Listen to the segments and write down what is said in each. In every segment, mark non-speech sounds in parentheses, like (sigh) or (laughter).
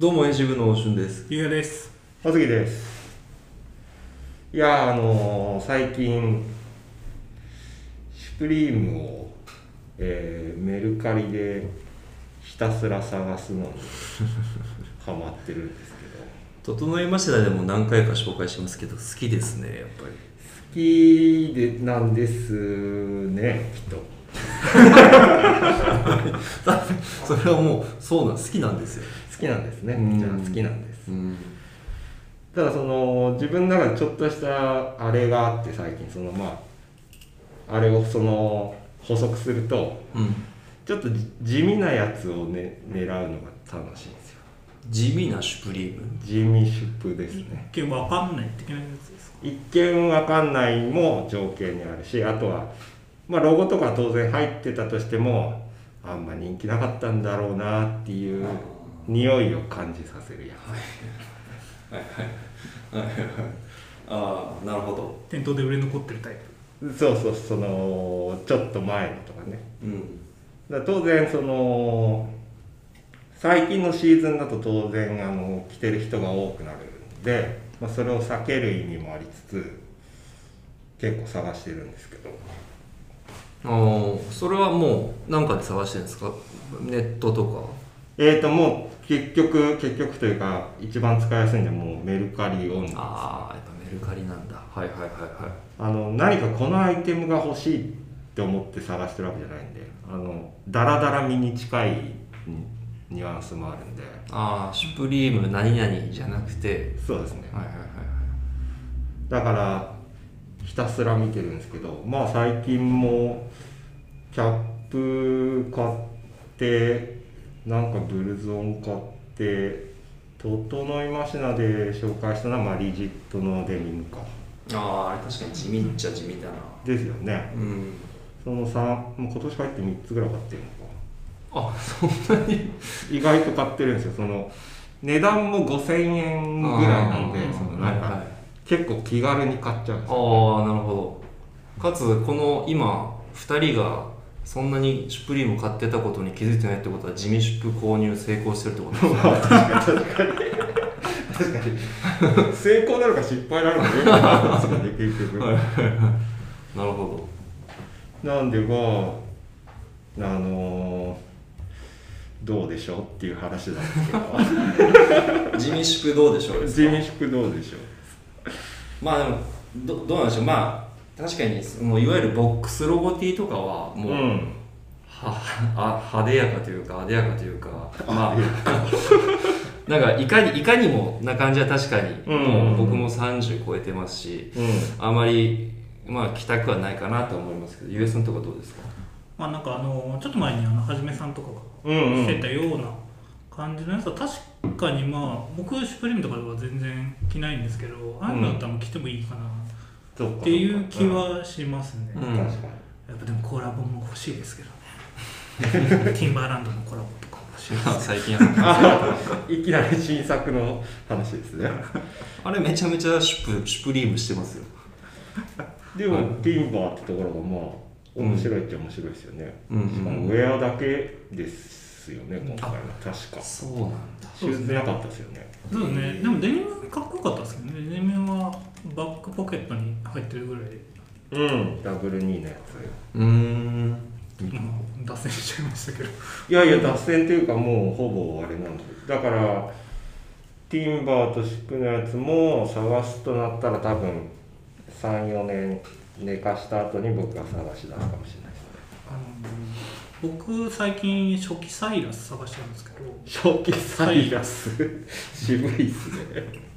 どうも、エンジ部の大俊です。ゆうやです。小杉ですいやーあのー最近シュプリームを、えーメルカリでひたすら探すのに (laughs) ハマってるんですけど整いましたでも何回か紹介しますけど、好きですね、やっぱり。好きでなんですねきっと (laughs) (laughs) それはもう、そうなん、好きなんですよ。好きなんですねうんじゃあ好きなんですうん。ただその自分の中でちょっとしたあれがあって最近そのまああれをその補足するとうん。ちょっとじ地味なやつを、ね、狙うのが楽しいんですよ地味なシュプリーム？地味シュプですね一見わかんない的なやつですか？一見わかんないも条件にあるしあとはまあロゴとか当然入ってたとしてもあんま人気なかったんだろうなっていう匂いを感じさせるやはいはい。はいはいはい。ああ、なるほど。店頭で売れ残ってるタイプ。つそうそうそのちょっと前のとかねうん。だ当然その最近のシーズンだと当然あの着てる人が多くなるんで、まあ、それを避ける意味もありつつ結構探してるんですけどああ、それはもう、何かで探してるんですか？ネットとか。えーともう結局結局というか一番使いやすいのはもうメルカリオンリーああ、やっぱメルカリなんだ。はいはいはいはい。あの何かこのアイテムが欲しいって思って探してるわけじゃないんであのダラダラ身に近いニニュアンスもあるんでああ、シュプリーム何々じゃなくて。そうですねはいはいはいはい。だからひたすら見てるんですけどまあ最近もキャップ買ってなんかブルゾン買って整いましなで紹介したのは、まあ、リジットのデニムか。ああ、確かに地味っちゃ地味だな。ですよね。うん。その3もう今年入って3つぐらい買ってるのか。あ、そんなに？意外と買ってるんですよ。その値段も5000円ぐらいなんであー。そのなんか、はいはい。結構気軽に買っちゃうんですよ。ああなるほど。かつこの今2人がそんなにシュプリーム買ってたことに気づいてないってことは地味シュプ購入成功してるってことですね。確かに。確かに。成功なのか失敗なのかよくわかんないですよね結局、はいなるほどなんでまああのーどうでしょうっていう話なんですけど地味シュプどうでしょうですか地味宿どうでしょうまあでもどどうなんでしょうまあ確かにもういわゆるボックスロゴ T とかはうもう、ん。はあ派手やかというかあでやかというかまあ (laughs) なんかいかにいかにもな感じは確かに、うん。もう僕も30超えてますしうん。あまりまあ着たくはないかなと思いますけど、ゆうえさんとかどうですか？まあなんかあのちょっと前にあのはじめさんとかうんうん。がしてたような感じのやつは確かにまあ僕シュプリームとかでは全然着ないんですけど、ああいうのだったら着てもいいかな。そうかっていう気はしますね。うん確かにやっぱでもコラボも欲しいですけどね。(laughs) ティンバーランドのコラボとか欲しいです。(laughs) 最近あいきなり新作の話ですねあれめちゃめちゃシュプシュプリームしてますよでも、はいティンバーってところがまあ面白いっちゃ面白いですよね、うん。しかもウェアだけですよね今回は。確か。そうなんだ。シューズなかったですよね。そうですね。でもデニムかっこよかったですけどね。デニムはバックポケットに入ってるぐらい。で。うん。ダブル2のやうーん。まあ、脱線しちゃいましたけど。ついやいや脱線っていうかもうほぼあれなんですだからティンバーとシップのやつも探すとなったら多分34年寝かした後に僕が探し出すかもしれないですね。あの僕最近初期サイラス探してるんですけど。初期サイラス？渋いっすね。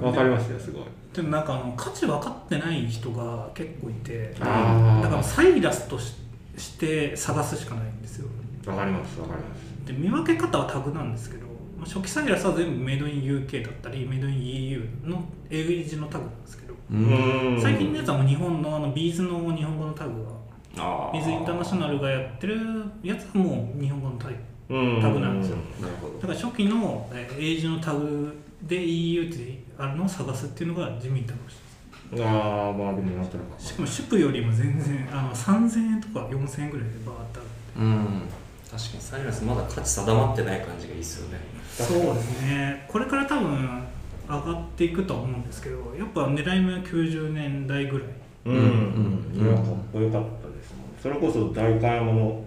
わかりますよすごい。でもなんかあの価値分かってない人が結構いて。だからサイラスとしして探すしかないんですよ。わかりますわかります。で見分け方はタグなんですけど、まあ、初期サイラスは全部メイドイン UK だったりメイドイン EU の英字のタグなんですけど最近のやつはもう日本のあのビーズの日本語のタグがあビーズインターナショナルがやってるやつはもう日本語のタグうん。タグなんですよ。なるほど。だから初期のえー英字のタグで EU ってあるのを探すっていうのが地味に楽しいです。ああまあでもなんとなくしかもシュプよりも全然あの3000円とか4000円ぐらいでバーッとある。うん。確かに。サイラスまだ価値定まってない感じがいいですよね。そうですね。これから多分上がっていくとは思うんですけどやっぱ狙い目は90年代ぐらい。うん、うん。いやかっこよかったですもん。それこそ代官山の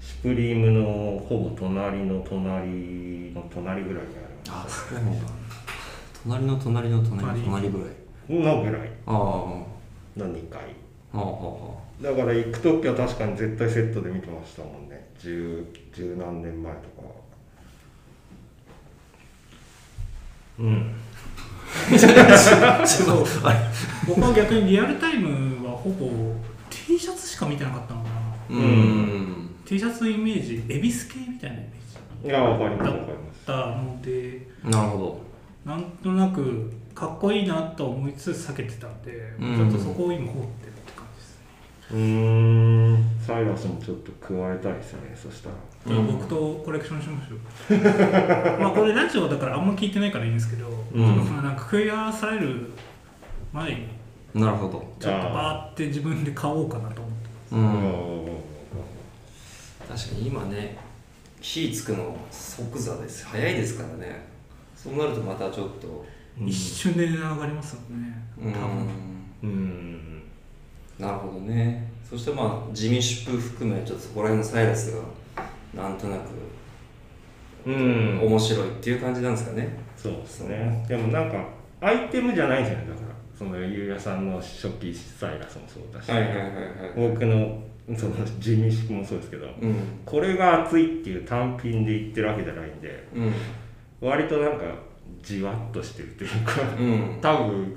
シュプリームのほぼ隣の隣の隣ぐらいにありまあしそうなんだ隣の隣の隣。の隣ぐらい。たのぐらいあ。あの2階あああ。だから行く時は確かに絶対セットで見てましたもんね。十十何年前とかうん。僕は逆にリアルタイムはほぼ T シャツしか見てなかったのかなうん。T シャツのイメージ恵比寿系みたいなイメージかりますわかりだます。ったのでなるほなんとなくかっこいいなと思いつつ避けてたんで、うん。ちょっとそこを今掘ってるって感じですね、うーんサイラスもちょっと加えたいですねそしたら。じゃあ僕とコレクションしましょう。(laughs) まあこれラジオだからあんま聞いてないからいいんですけど、うん。そのなんか食い合わされる前にどなるほどちょっとバーって自分で買おうかなと思ってうん。確かに今ね火つくの即座です。早いですからね。そうなるとまたちょっと。うん一瞬で値段上がりますよね。うん。多分。うんなるほどね。そしてまあ地味プ含めちょっとそこら辺のサイラスがなんとなくうん。面白いっていう感じなんですかね。そうですね。でもなんかアイテムじゃないんですよね。だからそのゆうやさんの初期サイラスもそうだし、はいはいはいはい僕のその地味式もそうですけどうん。これが熱いっていう単品で言ってるわけじゃないんでうん。割となんかじわっとしてるというかうん。多分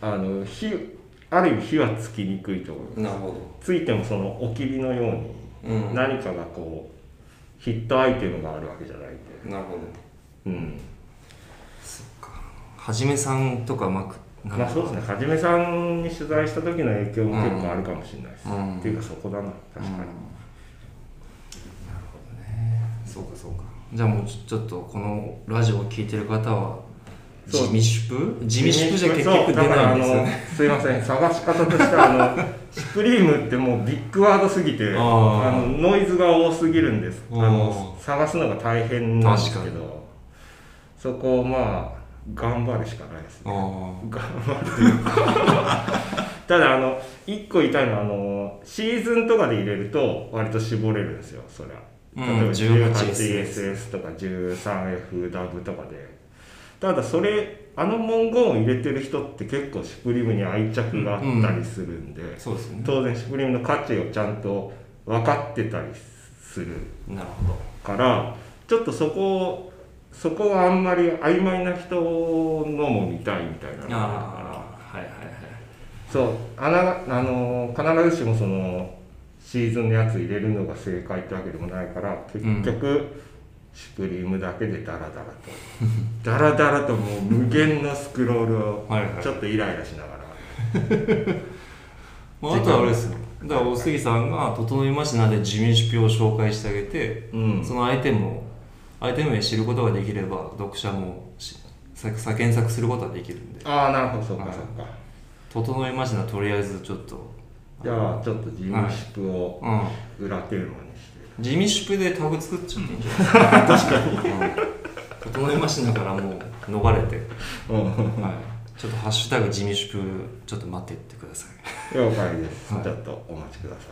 あの火ある意味火はつきにくいと思うなるほついてもそのおき火のように何かがこうヒットアイテムがあるわけじゃないんで。ほどうん。そっか。はじめさんとかまくまあそうですね。はじめさんに取材した時の影響も結構あるかもしれないです、うん。っていうかそこだな。確かに、うん。なるほどね。そうかそうか。じゃあもうちょっとこのラジオを聞いてる方は地味シュプ？地味シュプじゃ結局出そうだからないんですよね。すいません。探し方としてはあのシュプリームってもうビッグワードすぎてあのノイズが多すぎるんです。あの探すのが大変なんですけどそこをまあ頑張るしかないですね。あ頑張るというか。ただあの一個言いたいのはあのシーズンとかで入れると割と絞れるんですよそりゃ。うん例えば 18SS 18SS とか 13F ダブとかでただそれあの文言を入れてる人って結構シュプリームに愛着があったりするんで、当然シュプリームの価値をちゃんと分かってたりするなるほど。からちょっとそこをそこはあんまり曖昧な人のも見たいみたいなのがあるから。はいはいはい。そうあなあの必ずしもそのシーズンのやつ入れるのが正解ってわけでもないから結局、シュプリームだけでダラダラと。ダラダラともう無限のスクロールをはいはい。ちょっとイライラしながら、(laughs) まあ、あとはあれですよ。だからお杉さんが「整いましな」で地味シュピを紹介してあげて、うん。そのアイテムをアイテム名知ることができれば読者も検索することができるんで。ああなるほど。そうかはい。そうか「整いましな」とりあえずちょっと。じゃあちょっと地味シュプをうん。裏テーマにして、地味シュプでタグ作っちゃっていいんじゃない？ですか確かに、整いましなからもう逃れて、うん。はい、ちょっとハッシュタグ地味シュプちょっと待ってってください。了解です、はい。ちょっとお待ちください